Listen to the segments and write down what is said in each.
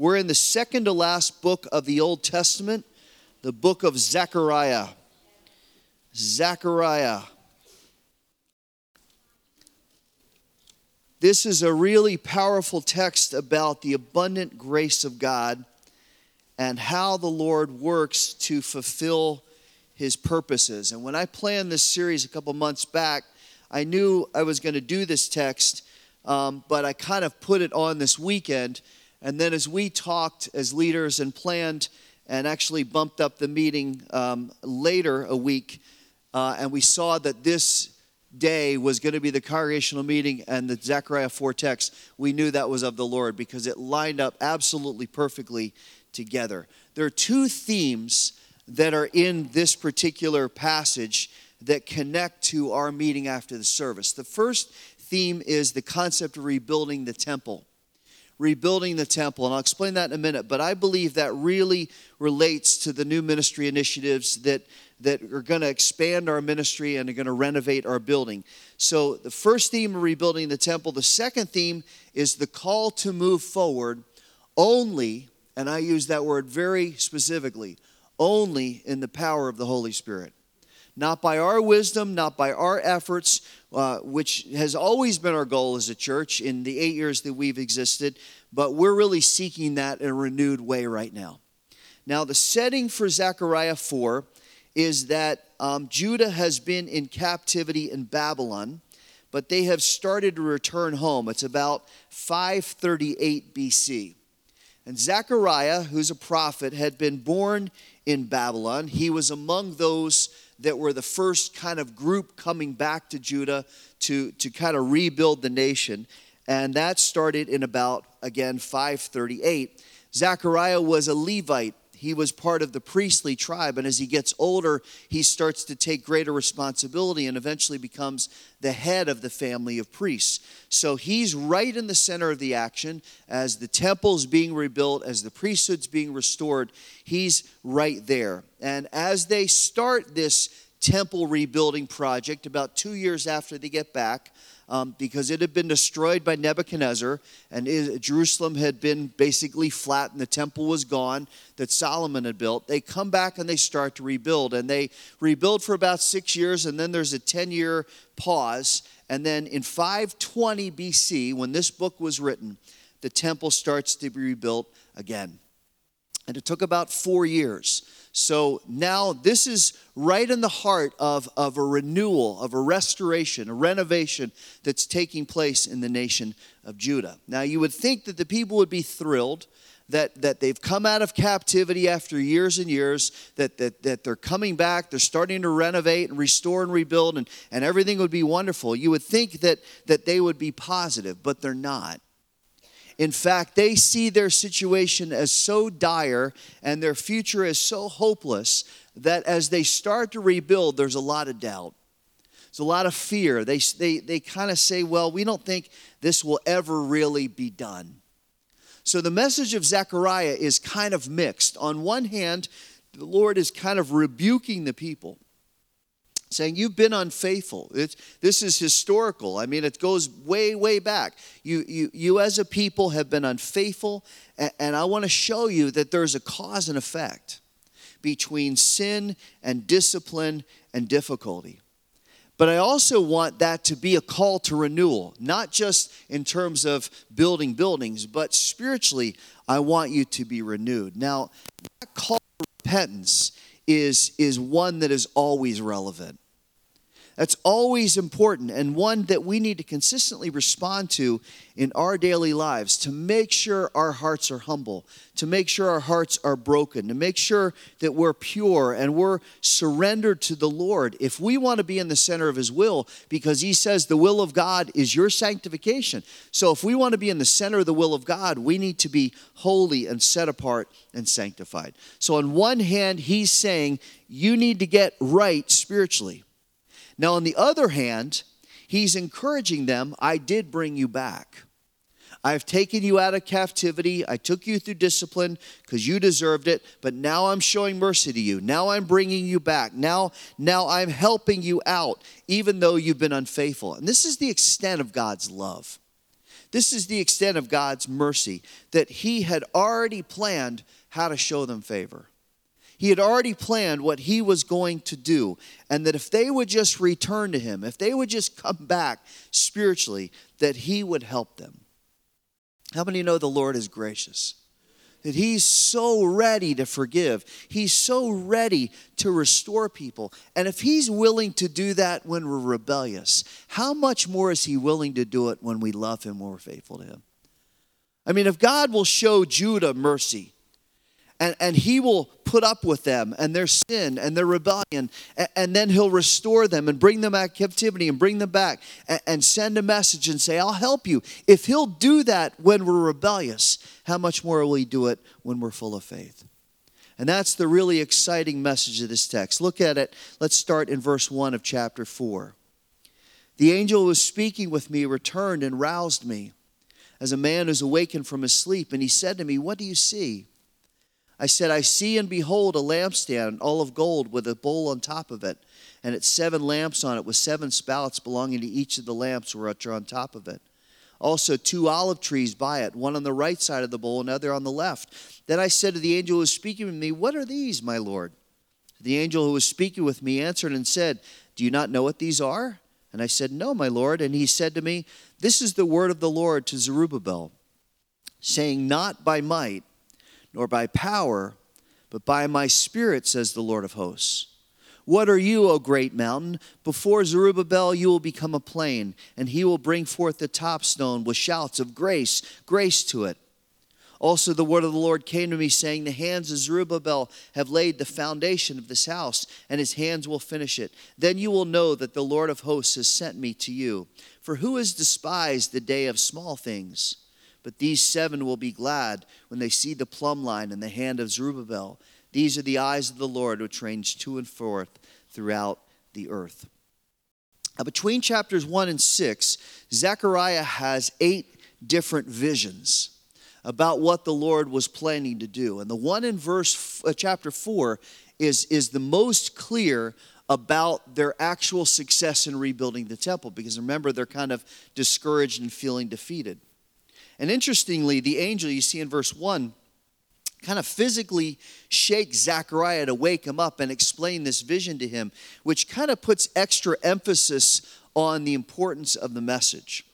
We're in the second to last book of the Old Testament, the book of Zechariah. Zechariah. This is a really powerful text about the abundant grace of God and how the Lord works to fulfill his purposes. And when I planned this series a couple months back, I knew I was going to do this text, um, but I kind of put it on this weekend. And then as we talked as leaders and planned and actually bumped up the meeting um, later a week, uh, and we saw that this day was going to be the congregational meeting and the Zechariah 4 text, we knew that was of the Lord because it lined up absolutely perfectly together. There are two themes that are in this particular passage that connect to our meeting after the service. The first theme is the concept of rebuilding the temple. Rebuilding the temple, and I'll explain that in a minute, but I believe that really relates to the new ministry initiatives that that are going to expand our ministry and are going to renovate our building. So, the first theme of rebuilding the temple, the second theme is the call to move forward only, and I use that word very specifically, only in the power of the Holy Spirit. Not by our wisdom, not by our efforts, uh, which has always been our goal as a church in the eight years that we've existed, but we're really seeking that in a renewed way right now. Now, the setting for Zechariah 4 is that um, Judah has been in captivity in Babylon, but they have started to return home. It's about 538 BC. And Zechariah, who's a prophet, had been born in Babylon. He was among those that were the first kind of group coming back to Judah to, to kind of rebuild the nation. And that started in about, again, 538. Zechariah was a Levite he was part of the priestly tribe. And as he gets older, he starts to take greater responsibility and eventually becomes the head of the family of priests. So he's right in the center of the action as the temple's being rebuilt, as the priesthood's being restored. He's right there. And as they start this temple rebuilding project, about two years after they get back, um, because it had been destroyed by Nebuchadnezzar, and it, Jerusalem had been basically flat, and the temple was gone that Solomon had built. They come back and they start to rebuild, and they rebuild for about six years, and then there's a 10 year pause. And then in 520 BC, when this book was written, the temple starts to be rebuilt again. And it took about four years. So now this is right in the heart of, of a renewal, of a restoration, a renovation that's taking place in the nation of Judah. Now you would think that the people would be thrilled that, that they've come out of captivity after years and years, that, that, that they're coming back, they're starting to renovate and restore and rebuild, and, and everything would be wonderful. You would think that, that they would be positive, but they're not. In fact, they see their situation as so dire and their future as so hopeless that as they start to rebuild, there's a lot of doubt. There's a lot of fear. They, they, they kind of say, well, we don't think this will ever really be done. So the message of Zechariah is kind of mixed. On one hand, the Lord is kind of rebuking the people saying you've been unfaithful. This is historical. I mean it goes way way back. You, you, you as a people have been unfaithful and, and i want to show you that there's a cause and effect between sin and discipline and difficulty. But i also want that to be a call to renewal not just in terms of building buildings but spiritually i want you to be renewed. Now that call to repentance is, is one that is always relevant. That's always important and one that we need to consistently respond to in our daily lives to make sure our hearts are humble, to make sure our hearts are broken, to make sure that we're pure and we're surrendered to the Lord. If we want to be in the center of His will, because He says the will of God is your sanctification. So if we want to be in the center of the will of God, we need to be holy and set apart and sanctified. So, on one hand, He's saying you need to get right spiritually. Now, on the other hand, he's encouraging them I did bring you back. I've taken you out of captivity. I took you through discipline because you deserved it, but now I'm showing mercy to you. Now I'm bringing you back. Now, now I'm helping you out, even though you've been unfaithful. And this is the extent of God's love. This is the extent of God's mercy, that He had already planned how to show them favor. He had already planned what He was going to do, and that if they would just return to Him, if they would just come back spiritually, that He would help them. How many know the Lord is gracious? that he's so ready to forgive. He's so ready to restore people. And if he's willing to do that when we're rebellious, how much more is he willing to do it when we love him, when we're faithful to him? I mean, if God will show Judah mercy, and, and he will put up with them and their sin and their rebellion and, and then he'll restore them and bring them of captivity and bring them back and, and send a message and say i'll help you. If he'll do that when we're rebellious how much more will he do it when we're full of faith? And that's the really exciting message of this text. Look at it. Let's start in verse 1 of chapter 4 the angel who was speaking with me returned and roused me as a man is awakened from his sleep and he said to me what do you see I said, I see and behold a lampstand, all of gold, with a bowl on top of it, and its seven lamps on it, with seven spouts belonging to each of the lamps which are on top of it. Also, two olive trees by it, one on the right side of the bowl, another on the left. Then I said to the angel who was speaking with me, What are these, my Lord? The angel who was speaking with me answered and said, Do you not know what these are? And I said, No, my Lord. And he said to me, This is the word of the Lord to Zerubbabel, saying, Not by might nor by power, but by my spirit, says the Lord of hosts. What are you, O great mountain? Before Zerubbabel, you will become a plain, and he will bring forth the top stone with shouts of grace, grace to it. Also, the word of the Lord came to me, saying, The hands of Zerubbabel have laid the foundation of this house, and his hands will finish it. Then you will know that the Lord of hosts has sent me to you. For who has despised the day of small things? But these seven will be glad when they see the plumb line in the hand of Zerubbabel. These are the eyes of the Lord which range to and forth throughout the earth. Now, between chapters 1 and 6, Zechariah has eight different visions about what the Lord was planning to do. And the one in verse uh, chapter 4 is, is the most clear about their actual success in rebuilding the temple because remember they're kind of discouraged and feeling defeated. And interestingly, the angel you see in verse 1 kind of physically shakes Zechariah to wake him up and explain this vision to him, which kind of puts extra emphasis on the importance of the message.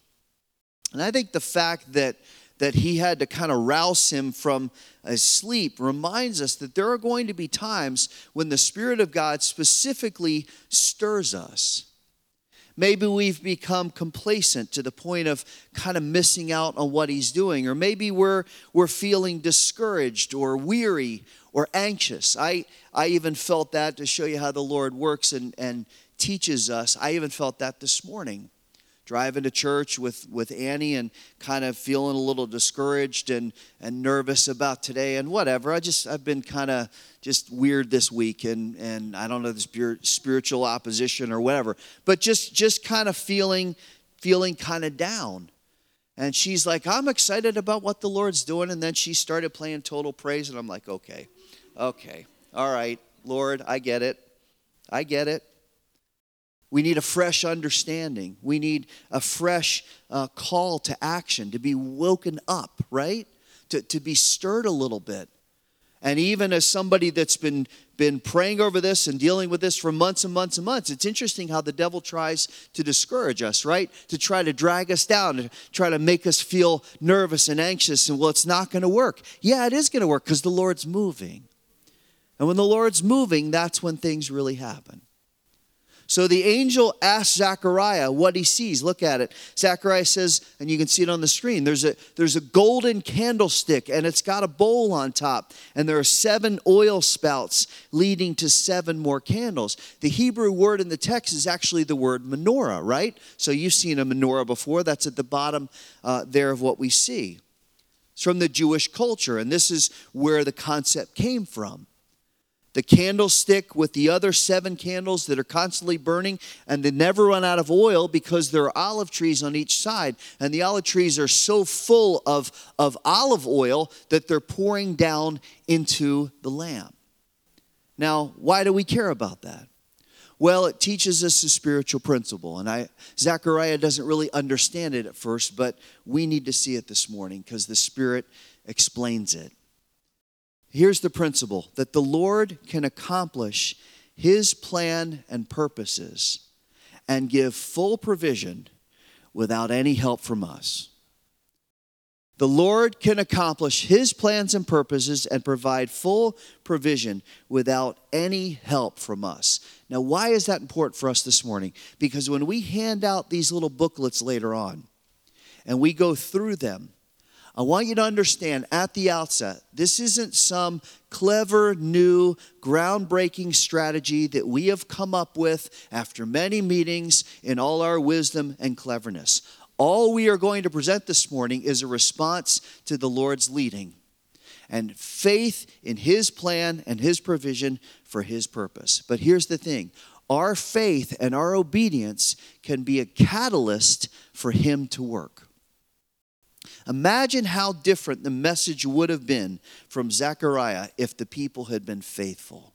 And I think the fact that that he had to kind of rouse him from his sleep reminds us that there are going to be times when the Spirit of God specifically stirs us. Maybe we've become complacent to the point of kind of missing out on what he's doing. Or maybe we're, we're feeling discouraged or weary or anxious. I, I even felt that to show you how the Lord works and, and teaches us. I even felt that this morning driving to church with, with Annie and kind of feeling a little discouraged and, and nervous about today and whatever. I just, I've been kind of just weird this week and, and I don't know, the spiritual opposition or whatever, but just, just kind of feeling, feeling kind of down. And she's like, I'm excited about what the Lord's doing. And then she started playing total praise. And I'm like, okay, okay, all right, Lord, I get it. I get it. We need a fresh understanding. We need a fresh uh, call to action, to be woken up, right? To, to be stirred a little bit. And even as somebody that's been, been praying over this and dealing with this for months and months and months, it's interesting how the devil tries to discourage us, right? To try to drag us down, to try to make us feel nervous and anxious. And well, it's not going to work. Yeah, it is going to work because the Lord's moving. And when the Lord's moving, that's when things really happen. So the angel asks Zechariah what he sees. Look at it. Zechariah says, and you can see it on the screen, there's a, there's a golden candlestick and it's got a bowl on top. And there are seven oil spouts leading to seven more candles. The Hebrew word in the text is actually the word menorah, right? So you've seen a menorah before. That's at the bottom uh, there of what we see. It's from the Jewish culture, and this is where the concept came from the candlestick with the other seven candles that are constantly burning, and they never run out of oil because there are olive trees on each side. And the olive trees are so full of, of olive oil that they're pouring down into the lamp. Now, why do we care about that? Well, it teaches us a spiritual principle. And I Zechariah doesn't really understand it at first, but we need to see it this morning because the Spirit explains it. Here's the principle that the Lord can accomplish his plan and purposes and give full provision without any help from us. The Lord can accomplish His plans and purposes and provide full provision without any help from us. Now, why is that important for us this morning? Because when we hand out these little booklets later on and we go through them, I want you to understand at the outset, this isn't some clever, new, groundbreaking strategy that we have come up with after many meetings in all our wisdom and cleverness. All we are going to present this morning is a response to the Lord's leading and faith in His plan and His provision for His purpose. But here's the thing our faith and our obedience can be a catalyst for Him to work. Imagine how different the message would have been from Zechariah if the people had been faithful.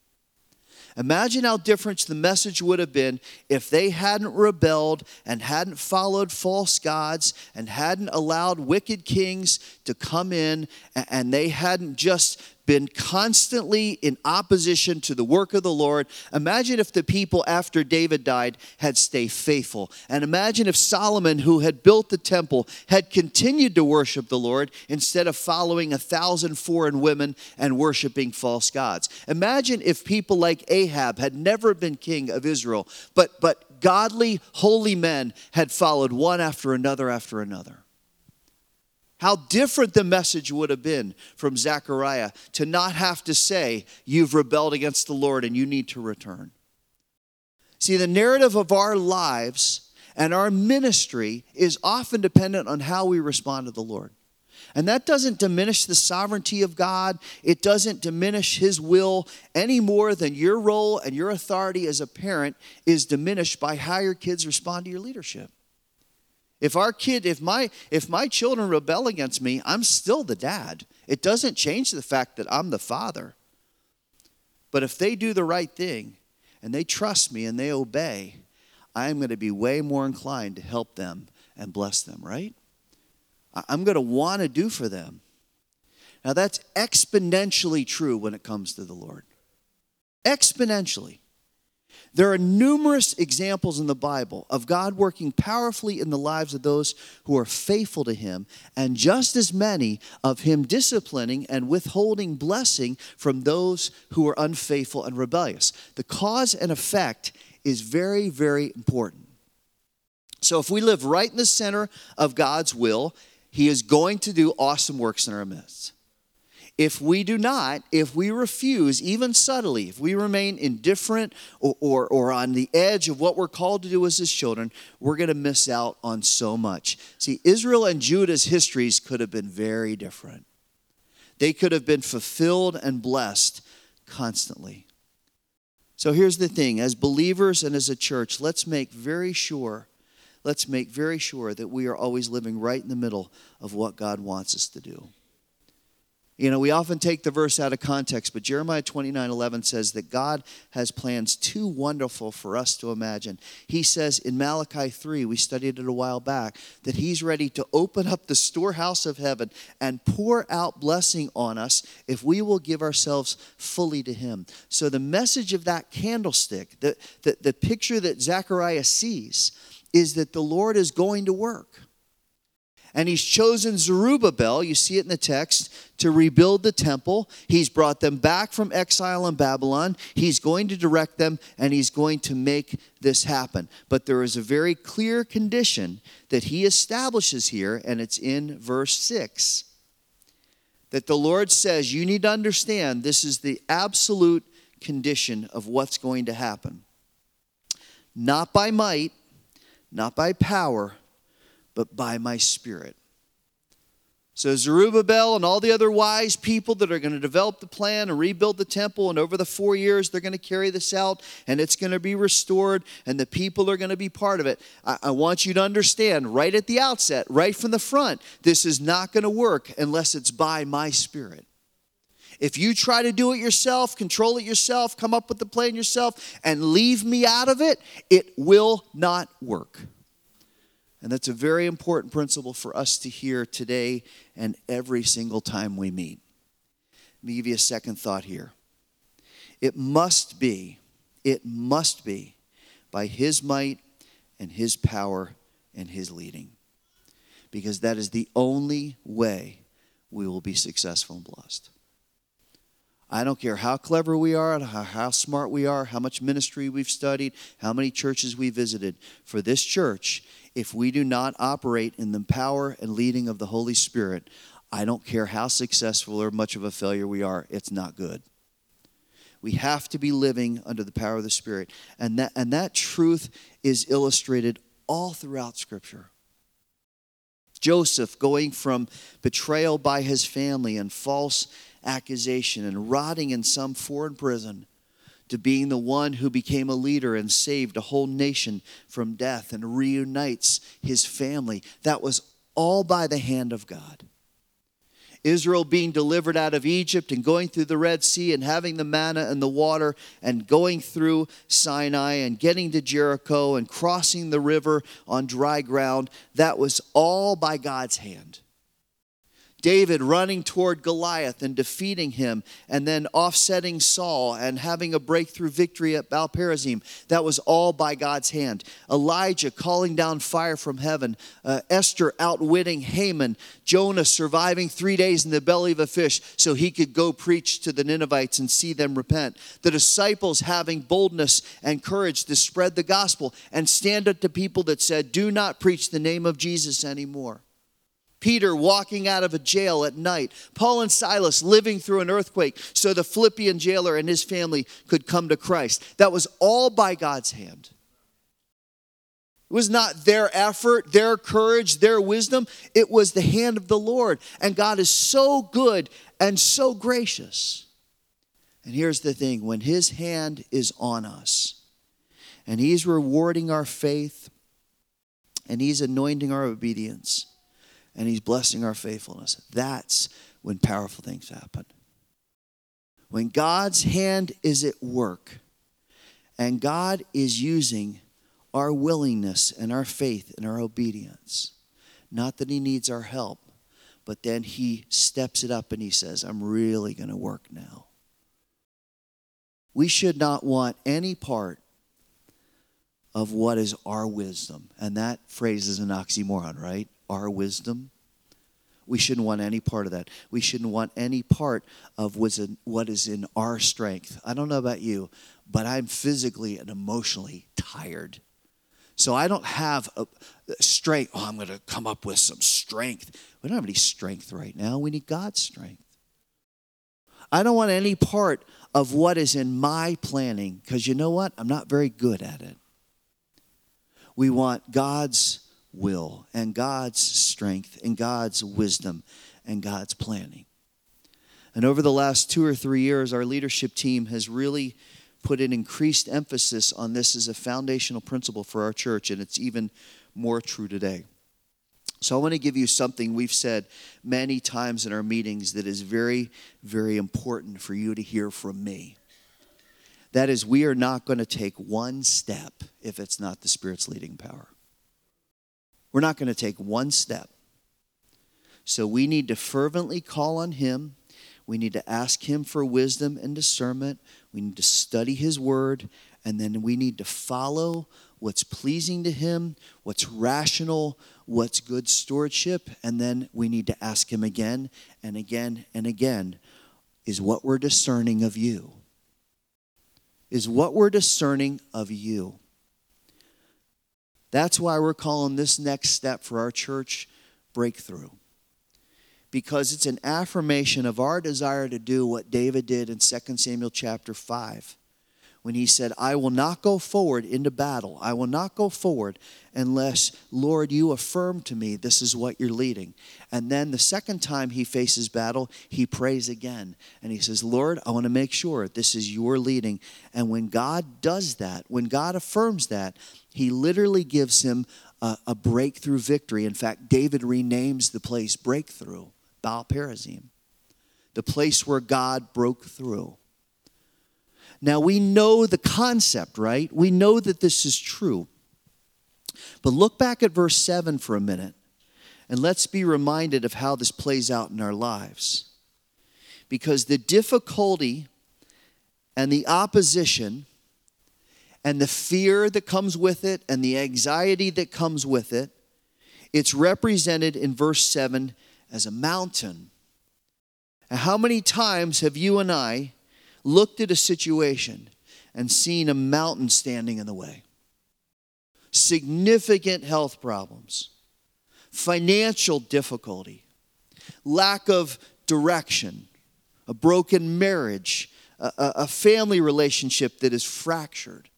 Imagine how different the message would have been if they hadn't rebelled and hadn't followed false gods and hadn't allowed wicked kings to come in and they hadn't just been constantly in opposition to the work of the Lord. Imagine if the people after David died had stayed faithful. And imagine if Solomon, who had built the temple, had continued to worship the Lord instead of following a thousand foreign women and worshiping false gods. Imagine if people like Ahab had never been king of Israel, but, but godly, holy men had followed one after another after another. How different the message would have been from Zechariah to not have to say, You've rebelled against the Lord and you need to return. See, the narrative of our lives and our ministry is often dependent on how we respond to the Lord. And that doesn't diminish the sovereignty of God. It doesn't diminish His will any more than your role and your authority as a parent is diminished by how your kids respond to your leadership. If our kid, if my if my children rebel against me, I'm still the dad. It doesn't change the fact that I'm the father. But if they do the right thing and they trust me and they obey, I'm going to be way more inclined to help them and bless them, right? I'm going to want to do for them. Now that's exponentially true when it comes to the Lord. Exponentially. There are numerous examples in the Bible of God working powerfully in the lives of those who are faithful to Him, and just as many of Him disciplining and withholding blessing from those who are unfaithful and rebellious. The cause and effect is very, very important. So, if we live right in the center of God's will, He is going to do awesome works in our midst. If we do not, if we refuse, even subtly, if we remain indifferent or, or, or, on the edge of what we're called to do as his children, we're going to miss out on so much. See, Israel and Judah's histories could have been very different. They could have been fulfilled and blessed constantly. So here's the thing as believers and as a church, let's make very sure, let's make very sure that we are always living right in the middle of what God wants us to do. You know, we often take the verse out of context, but Jeremiah 29 11 says that God has plans too wonderful for us to imagine. He says in Malachi 3, we studied it a while back, that He's ready to open up the storehouse of heaven and pour out blessing on us if we will give ourselves fully to Him. So, the message of that candlestick, the, the, the picture that Zechariah sees, is that the Lord is going to work. And he's chosen Zerubbabel, you see it in the text, to rebuild the temple. He's brought them back from exile in Babylon. He's going to direct them and he's going to make this happen. But there is a very clear condition that he establishes here, and it's in verse 6 that the Lord says, You need to understand this is the absolute condition of what's going to happen. Not by might, not by power but by my Spirit. So, Zerubbabel and all the other wise people that are going to develop the plan and rebuild the temple, and over the four years, they're going to carry this out and it's going to be restored, and the people are going to be part of it. I, I want you to understand right at the outset, right from the front, this is not going to work unless it's by my Spirit. If you try to do it yourself, control it yourself, come up with the plan yourself, and leave me out of it, it will not work. And that's a very important principle for us to hear today and every single time we meet. Let me give you a second thought here. It must be, it must be by His might and His power and His leading. Because that is the only way we will be successful and blessed. I don't care how clever we are, how, smart we are, how much ministry we've studied, how many churches we visited. For this church, if we do not operate in the power and leading of the Holy Spirit, I don't care how successful or much of a failure we are, it's not good. We have to be living under the power of the Spirit. And that, and that truth is illustrated all throughout Scripture. Joseph going from betrayal by his family and false accusation and rotting in some foreign prison to being the one who became a leader and saved a whole nation from death and reunites his family. That was all by the hand of God. Israel being delivered out of Egypt and going through the Red Sea and having the manna and the water and going through Sinai and getting to Jericho and crossing the river on dry ground, that was all by God's hand. David running toward Goliath and defeating him, and then offsetting Saul and having a breakthrough victory at Baal-perazim. That was all by God's hand. Elijah calling down fire from heaven. Uh, Esther outwitting Haman. Jonah surviving three days in the belly of a fish so he could go preach to the Ninevites and see them repent. The disciples having boldness and courage to spread the gospel and stand up to people that said, Do not preach the name of Jesus anymore. Peter walking out of a jail at night, Paul and Silas living through an earthquake so the Philippian jailer and his family could come to Christ. That was all by God's hand. It was not their effort, their courage, their wisdom. It was the hand of the Lord. And God is so good and so gracious. And here's the thing when His hand is on us and He's rewarding our faith and He's anointing our obedience and He's blessing our faithfulness. That's when powerful things happen. When God's hand is at work and God is using our willingness and our faith and our obedience, not that He needs our help, but then He steps it up and He says, I'm really going to work now. We should not want any part of what is our wisdom. And that phrase is an oxymoron, right? Our wisdom. We shouldn't want any part of that. We shouldn't want any part of what is in our strength. I don't know about you, but I'm physically and emotionally tired. So I don't have a strength. Oh, I'm going to come up with some strength. We don't have any strength right now. We need God's strength. I don't want any part of what is in my planning because you know what? I'm not very good at it. We want God's will and God's strength and God's wisdom and God's planning. And over the last two or three years, our leadership team has really put an increased emphasis on this as a foundational principle for our church, and it's even more true today. So, I want to give you something we've said many times in our meetings that is very, very important for you to hear from me. That is, we are not going to take one step if it's not the Spirit's leading power. We're not going to take one step. So we need to fervently call on Him. We need to ask Him for wisdom and discernment. We need to study His Word. And then we need to follow what's pleasing to Him, what's rational, what's good stewardship. And then we need to ask Him again and again and again is what we're discerning of you? Is what we're discerning of you? That's why we're calling this next step for our church breakthrough. Because it's an affirmation of our desire to do what David did in 2 Samuel chapter 5 when he said, I will not go forward into battle. I will not go forward unless, Lord, you affirm to me this is what you're leading. And then the second time he faces battle, he prays again. And he says, Lord, I want to make sure this is your leading. And when God does that, when God affirms that, he literally gives him a, a breakthrough victory. In fact, David renames the place breakthrough, Baal Perazim. the place where God broke through. Now we know the concept, right? We know that this is true. But look back at verse 7 for a minute and let's be reminded of how this plays out in our lives. Because the difficulty and the opposition and the fear that comes with it and the anxiety that comes with it, it's represented in verse 7 as a mountain. And how many times have you and I looked at a situation and seen a mountain standing in the way? Significant health problems, financial difficulty, lack of direction, a broken marriage, a, a family relationship that is fractured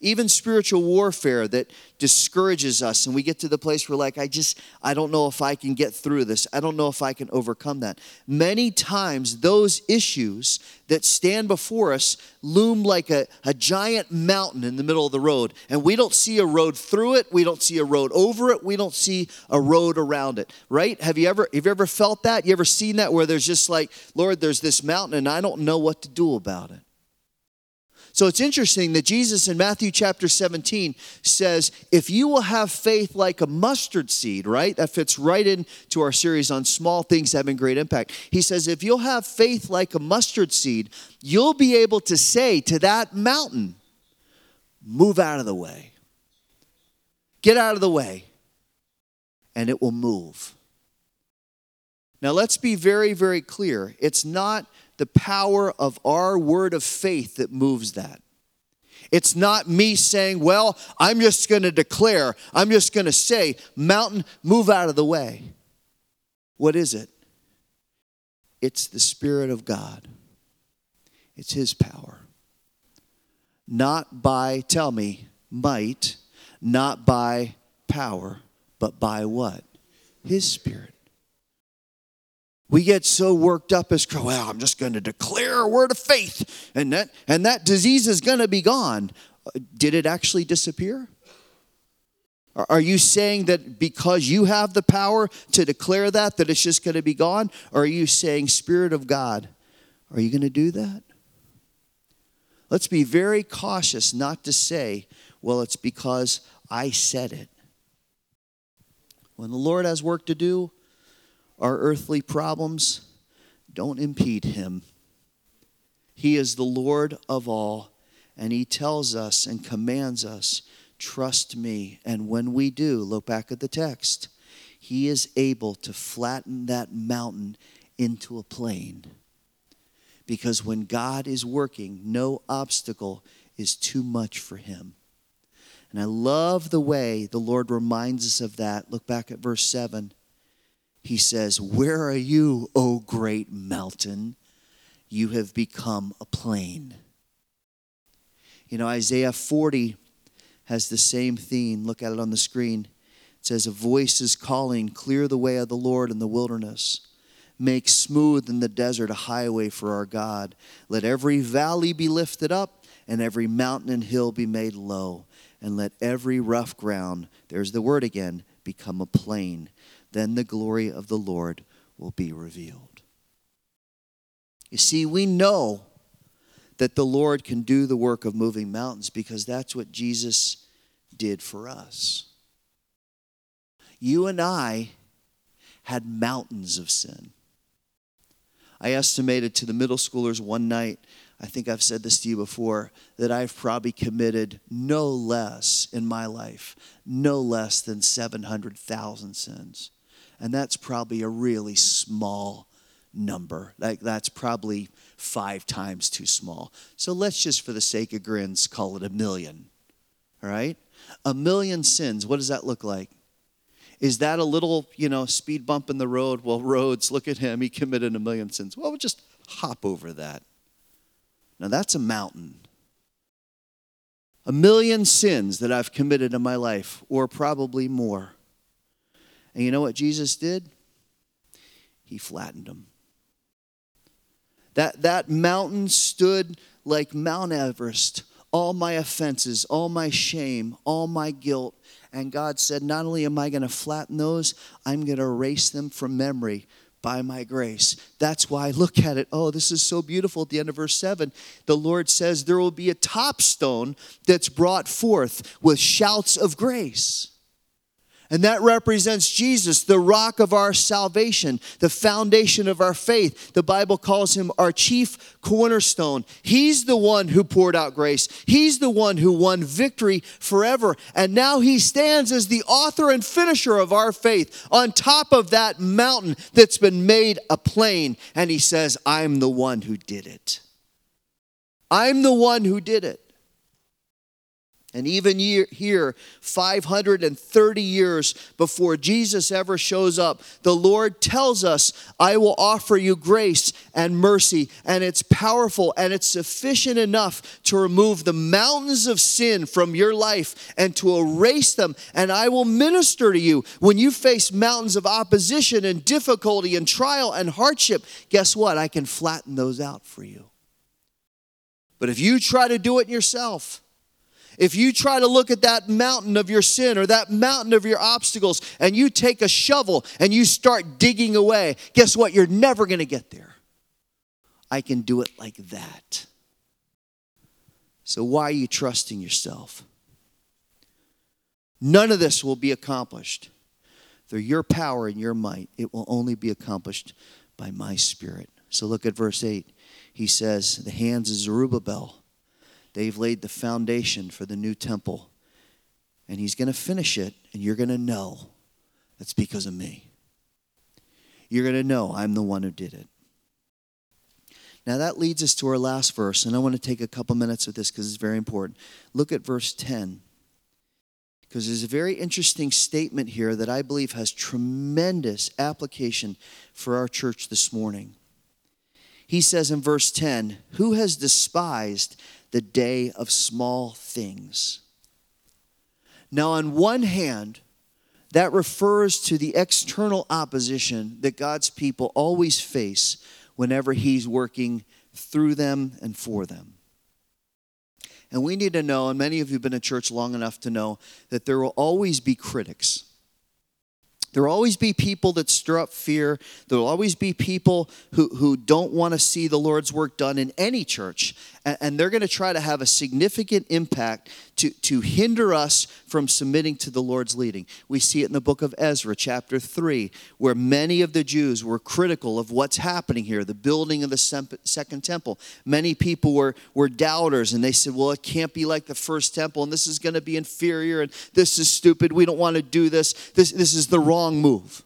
even spiritual warfare that discourages us. And we get to the place where like i just i don't know if i can get through this. I don't know if i can overcome that. Many times those issues that stand before us loom like a, a giant mountain in the middle of the road. And we don't see a road through it. We don't see a road over it. We don't see a road around it right? Have you ever have you ever felt that? You ever seen that where there's just like lord there's this mountain and i don't know what to do about it so it's interesting that Jesus in Matthew chapter 17 says, If you will have faith like a mustard seed, right? That fits right into our series on small things having great impact. He says, If you'll have faith like a mustard seed, you'll be able to say to that mountain, Move out of the way. Get out of the way. And it will move. Now, let's be very, very clear. It's not the power of our word of faith that moves that. It's not me saying, well, I'm just going to declare, I'm just going to say, mountain, move out of the way. What is it? It's the Spirit of God, it's His power. Not by, tell me, might, not by power, but by what? His Spirit. We get so worked up as, well, I'm just going to declare a word of faith and that, and that disease is going to be gone. Did it actually disappear? Are you saying that because you have the power to declare that, that it's just going to be gone? Or are you saying, Spirit of God, are you going to do that? Let's be very cautious not to say, well, it's because I said it. When the Lord has work to do, our earthly problems don't impede him. He is the Lord of all, and he tells us and commands us, Trust me. And when we do, look back at the text, he is able to flatten that mountain into a plain. Because when God is working, no obstacle is too much for him. And I love the way the Lord reminds us of that. Look back at verse 7 he says, Where are you, O great mountain? You have become a plain. You know, Isaiah 40 has the same theme. Look at it on the screen. It says, A voice is calling, Clear the way of the Lord in the wilderness. Make smooth in the desert a highway for our God. Let every valley be lifted up, and every mountain and hill be made low. And let every rough ground, there's the word again, become a plain then the glory of the Lord will be revealed. You see, we know that the Lord can do the work of moving mountains because that's what Jesus did for us. You and I had mountains of sin. I estimated to the middle schoolers one night, I think I've said this to you before, that I've probably committed no less in my life, no less than 700,000 sins and that's probably a really small number. Like that's probably five times too small. So let's just, for the sake of grins, call it a million. All right? A million sins. What does that look like? Is that a little, you know, speed bump in the road? Well, roads, look at him. He committed a million sins. Well, we'll just hop over that. Now that's a mountain. A million sins that I've committed in my life, or probably more. And you know what Jesus did? He flattened them. That, that mountain stood like Mount Everest, all my offenses, all my shame, all my guilt. And God said, Not only am I going to flatten those, I'm going to erase them from memory by my grace. That's why I look at it. Oh, this is so beautiful at the end of verse 7. The Lord says there will be a top stone that's brought forth with shouts of grace. And that represents Jesus, the rock of our salvation, the foundation of our faith. The Bible calls him our chief cornerstone. He's the one who poured out grace, He's the one who won victory forever. And now He stands as the author and finisher of our faith on top of that mountain that's been made a plain. And He says, I'm the one who did it. I'm the one who did it. And even here, 530 years before Jesus ever shows up, the Lord tells us, I will offer you grace and mercy, and it's powerful and it's sufficient enough to remove the mountains of sin from your life and to erase them. And I will minister to you when you face mountains of opposition and difficulty and trial and hardship. Guess what? I can flatten those out for you. But if you try to do it yourself, if you try to look at that mountain of your sin or that mountain of your obstacles and you take a shovel and you start digging away, guess what? You're never going to get there. I can do it like that. So, why are you trusting yourself? None of this will be accomplished through your power and your might. It will only be accomplished by my spirit. So, look at verse 8. He says, The hands of Zerubbabel They've laid the foundation for the new temple. And he's going to finish it, and you're going to know that's because of me. You're going to know I'm the one who did it. Now that leads us to our last verse, and I want to take a couple minutes with this because it's very important. Look at verse 10. Because there's a very interesting statement here that I believe has tremendous application for our church this morning. He says in verse 10, Who has despised the day of small things. Now, on one hand, that refers to the external opposition that God's people always face whenever He's working through them and for them. And we need to know, and many of you have been in church long enough to know, that there will always be critics. There will always be people that stir up fear. There will always be people who, who don't want to see the Lord's work done in any church. And, and they're going to try to have a significant impact to, to hinder us from submitting to the Lord's leading. We see it in the book of Ezra, chapter 3, where many of the Jews were critical of what's happening here, the building of the second temple. Many people were, were doubters, and they said, well, it can't be like the first temple, and this is going to be inferior, and this is stupid. We don't want to do this. This, this is the wrong move.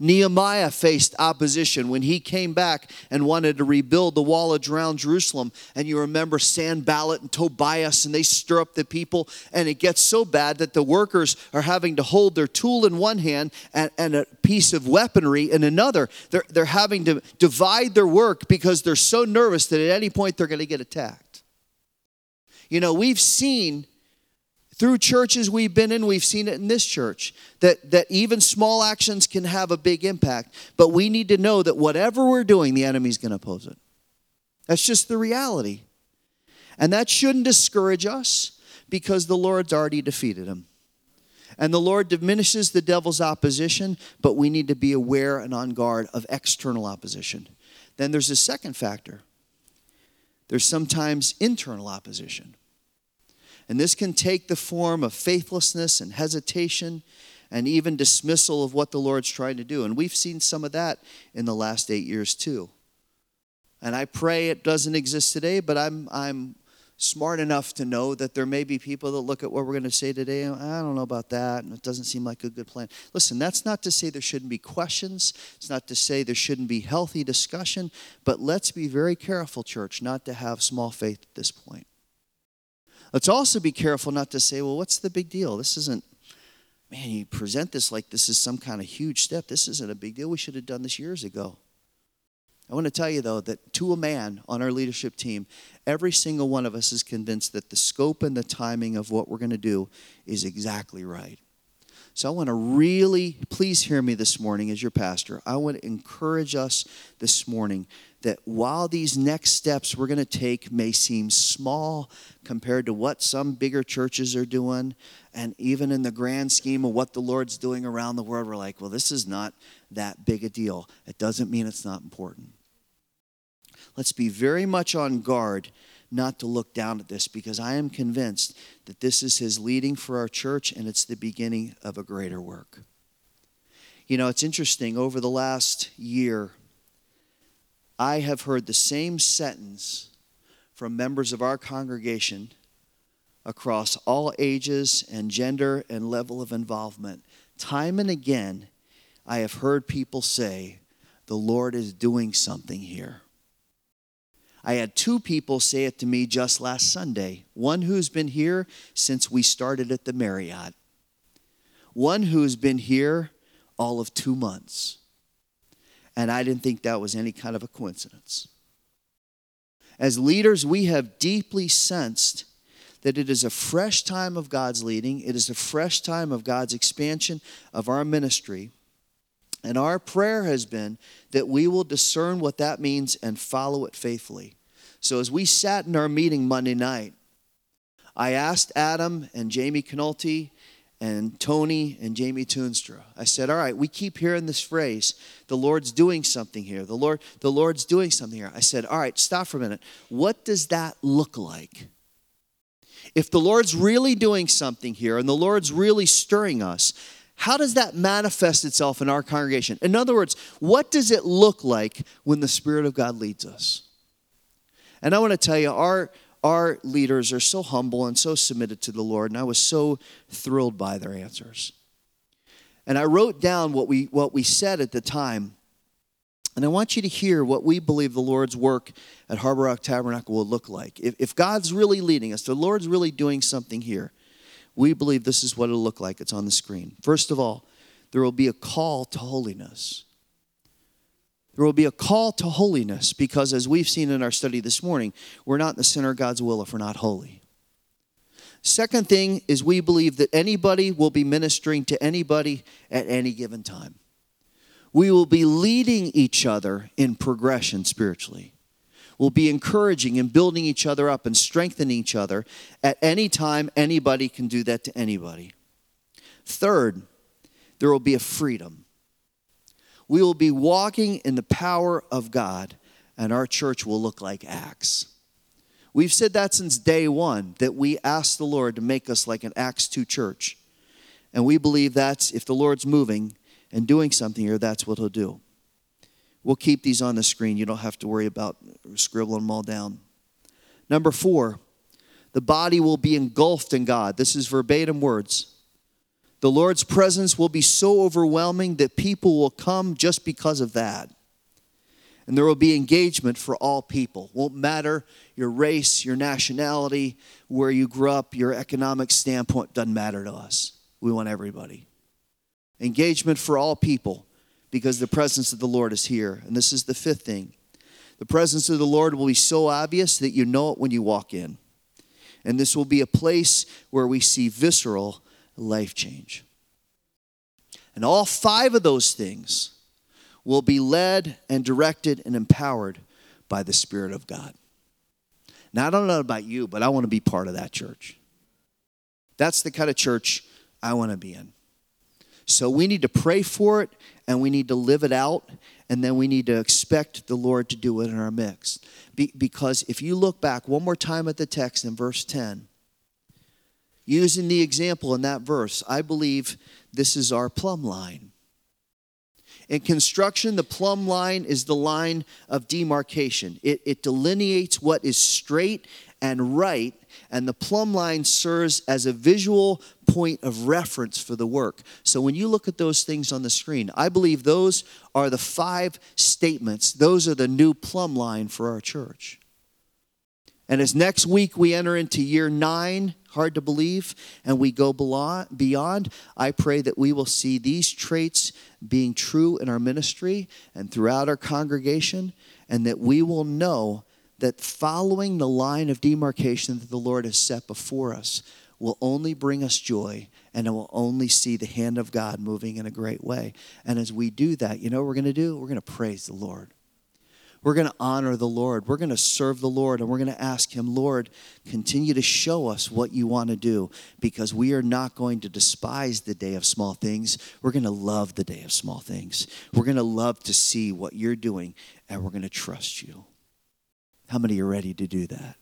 Nehemiah faced opposition when he came back and wanted to rebuild the wall around Jerusalem. And you remember Sanballat and Tobias, and they stir up the people. And it gets so bad that the workers are having to hold their tool in one hand and, and a piece of weaponry in another. They're, they're having to divide their work because they're so nervous that at any point they're going to get attacked. You know, we've seen through churches we've been in, we've seen it in this church, that, that even small actions can have a big impact. But we need to know that whatever we're doing, the enemy's going to oppose it. That's just the reality. And that shouldn't discourage us because the Lord's already defeated him. And the Lord diminishes the devil's opposition, but we need to be aware and on guard of external opposition. Then there's a second factor there's sometimes internal opposition. And this can take the form of faithlessness and hesitation and even dismissal of what the Lord's trying to do. And we've seen some of that in the last eight years too. And I pray it doesn't exist today, but I'm, I'm smart enough to know that there may be people that look at what we're going to say today I don't know about that and it doesn't seem like a good plan. Listen, that's not to say there shouldn't be questions. It's not to say there shouldn't be healthy discussion, but let's be very careful, church, not to have small faith at this point. Let's also be careful not to say, well, what's the big deal? This isn't, man, you present this like this is some kind of huge step. This isn't a big deal. We should have done this years ago. I want to tell you, though, that to a man on our leadership team, every single one of us is convinced that the scope and the timing of what we're going to do is exactly right. So I want to really, please hear me this morning as your pastor. I want to encourage us this morning that while these next steps we're going to take may seem small compared to what some bigger churches are doing, and even in the grand scheme of what the Lord's doing around the world, we're like, well, this is not that big a deal. It doesn't mean it's not important. Let's be very much on guard not to look down at this because I am convinced that this is His leading for our church and it's the beginning of a greater work. You know, it's interesting, over the last year, I have heard the same sentence from members of our congregation across all ages and gender and level of involvement. Time and again, I have heard people say, The Lord is doing something here. I had two people say it to me just last Sunday. One who's been here since we started at the Marriott, one who's been here all of two months. And I didn't think that was any kind of a coincidence. As leaders, we have deeply sensed that it is a fresh time of God's leading, it is a fresh time of God's expansion of our ministry. And our prayer has been that we will discern what that means and follow it faithfully. So as we sat in our meeting Monday night, I asked Adam and Jamie Canolti and Tony and Jamie Toonstra. I said, "All right, we keep hearing this phrase, the Lord's doing something here. The Lord the Lord's doing something here." I said, "All right, stop for a minute. What does that look like?" If the Lord's really doing something here and the Lord's really stirring us, how does that manifest itself in our congregation? In other words, what does it look like when the Spirit of God leads us? And I want to tell you, our, our leaders are so humble and so submitted to the Lord, and I was so thrilled by their answers. And I wrote down what we, what we said at the time, and I want you to hear what we believe the Lord's work at Harbor Rock Tabernacle will look like. If, if God's really leading us, the Lord's really doing something here, we believe this is what it'll look like. It's on the screen. First of all, there will be a call to holiness. There will be a call to holiness because, as we've seen in our study this morning, we're not in the center of God's will if we're not holy. Second thing is, we believe that anybody will be ministering to anybody at any given time. We will be leading each other in progression spiritually We'll be encouraging and building each other up and strengthening each other. At any time, anybody can do that to anybody. Third, there will be a freedom. We will be walking in the power of God, and our church will look like Acts. We've said that since day one, that we asked the Lord to make us like an Acts 2 church. And we believe that's, if the Lord's moving and doing something here, that's what He'll do. We'll keep these on the screen. You don't have to worry about scribbling them all down. Number four, the body will be engulfed in God. This is verbatim words. The Lord's presence will be so overwhelming that people will come just because of that. And there will be engagement for all people. Won't matter your race, your nationality, where you grew up, your economic standpoint doesn't matter to us. We want everybody. Engagement for all people because the presence of the Lord is here. And this is the fifth thing the presence of the Lord will be so obvious that you know it when you walk in. And this will be a place where we see visceral life change. And all five of those things will be led and directed and empowered by the Spirit of God. Now, I don't know about you, but I want to be part of that church. That's the kind of church I want to be in. So we need to pray for it and we need to live it out and then we need to expect the Lord to do it in our mix. Be- because if you look back one more time at the text in verse 10, using the example in that verse, I believe this is our plumb line. In construction, the plumb line is the line of demarcation. It, it delineates what is straight and right, and the plumb line serves as a visual point of reference for the work. So when you look at those things on the screen, I believe those are the five statements. Those are the new plumb line for our church. And as next week we enter into year nine, hard to believe, and we go beyond, I pray that we will see these traits being true in our ministry and throughout our congregation, and that we will know that following the line of demarcation that the Lord has set before us will only bring us joy and it will only see the hand of God moving in a great way. And as we do that, you know what we're going to do? We're going to praise the Lord. We're going to honor the Lord. We're going to serve the Lord, and we're going to ask Him, Lord, continue to show us what you want to do because we are not going to despise the day of small things. We're going to love the day of small things. We're going to love to see what you're doing, and we're going to trust you. How many are ready to do that?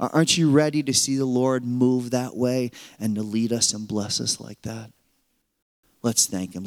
Aren't you ready to see the Lord move that way and to lead us and bless us like that? Let's thank Him.